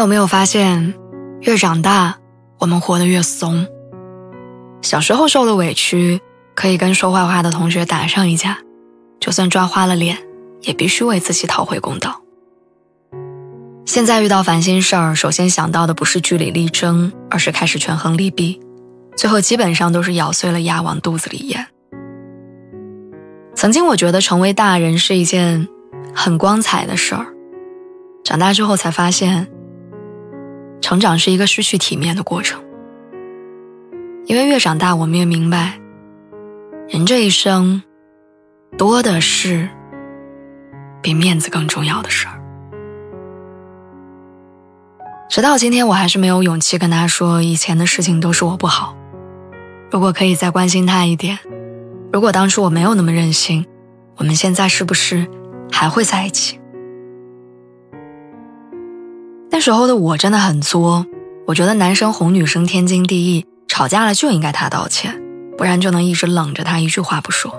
有没有发现，越长大，我们活得越怂？小时候受了委屈，可以跟说坏话的同学打上一架，就算抓花了脸，也必须为自己讨回公道。现在遇到烦心事儿，首先想到的不是据理力争，而是开始权衡利弊，最后基本上都是咬碎了牙往肚子里咽。曾经我觉得成为大人是一件很光彩的事儿，长大之后才发现。成长是一个失去体面的过程，因为越长大，我们越明白，人这一生多的是比面子更重要的事儿。直到今天，我还是没有勇气跟他说以前的事情都是我不好。如果可以再关心他一点，如果当初我没有那么任性，我们现在是不是还会在一起？那时候的我真的很作，我觉得男生哄女生天经地义，吵架了就应该他道歉，不然就能一直冷着他一句话不说。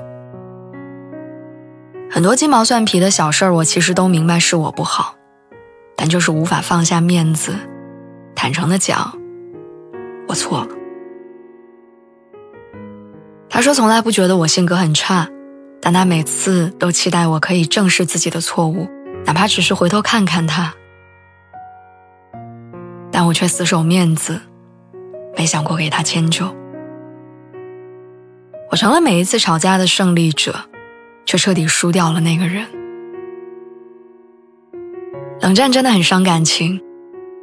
很多鸡毛蒜皮的小事儿，我其实都明白是我不好，但就是无法放下面子，坦诚的讲，我错了。他说从来不觉得我性格很差，但他每次都期待我可以正视自己的错误，哪怕只是回头看看他。但我却死守面子，没想过给他迁就。我成了每一次吵架的胜利者，却彻底输掉了那个人。冷战真的很伤感情，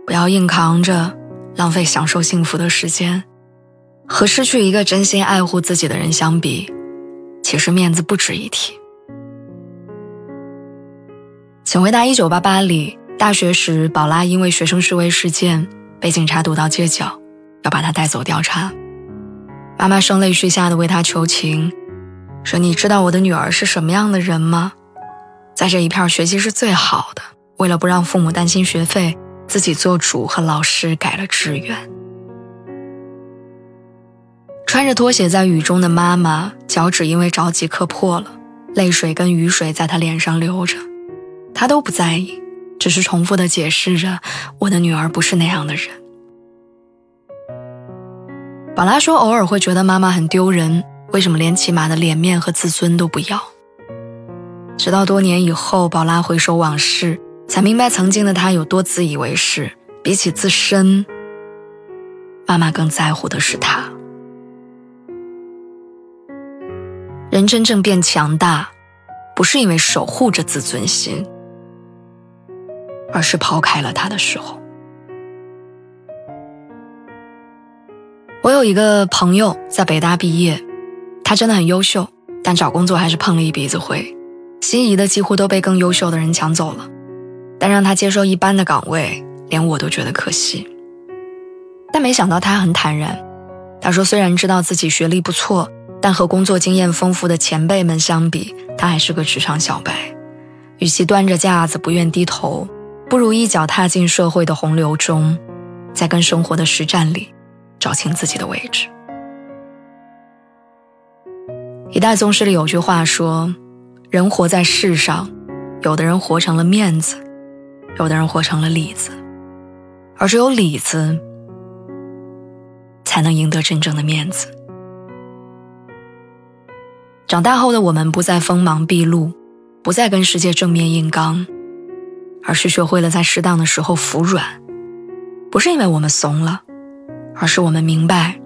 不要硬扛着，浪费享受幸福的时间。和失去一个真心爱护自己的人相比，其实面子不值一提。请回答一九八八里。大学时，宝拉因为学生示威事件被警察堵到街角，要把她带走调查。妈妈声泪俱下的为她求情，说：“你知道我的女儿是什么样的人吗？在这一片学习是最好的。为了不让父母担心学费，自己做主和老师改了志愿。”穿着拖鞋在雨中的妈妈，脚趾因为着急磕破了，泪水跟雨水在她脸上流着，她都不在意。只是重复的解释着，我的女儿不是那样的人。宝拉说，偶尔会觉得妈妈很丢人，为什么连起码的脸面和自尊都不要？直到多年以后，宝拉回首往事，才明白曾经的她有多自以为是。比起自身，妈妈更在乎的是她。人真正变强大，不是因为守护着自尊心。而是抛开了他的时候。我有一个朋友在北大毕业，他真的很优秀，但找工作还是碰了一鼻子灰，心仪的几乎都被更优秀的人抢走了。但让他接受一般的岗位，连我都觉得可惜。但没想到他很坦然，他说虽然知道自己学历不错，但和工作经验丰富的前辈们相比，他还是个职场小白，与其端着架子不愿低头。不如一脚踏进社会的洪流中，在跟生活的实战里找清自己的位置。一代宗师里有句话说：“人活在世上，有的人活成了面子，有的人活成了里子，而只有里子才能赢得真正的面子。”长大后的我们不再锋芒毕露，不再跟世界正面硬刚。而是学会了在适当的时候服软，不是因为我们怂了，而是我们明白，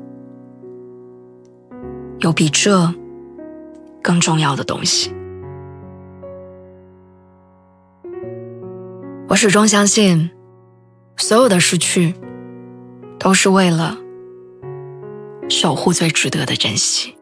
有比这更重要的东西。我始终相信，所有的失去，都是为了守护最值得的珍惜。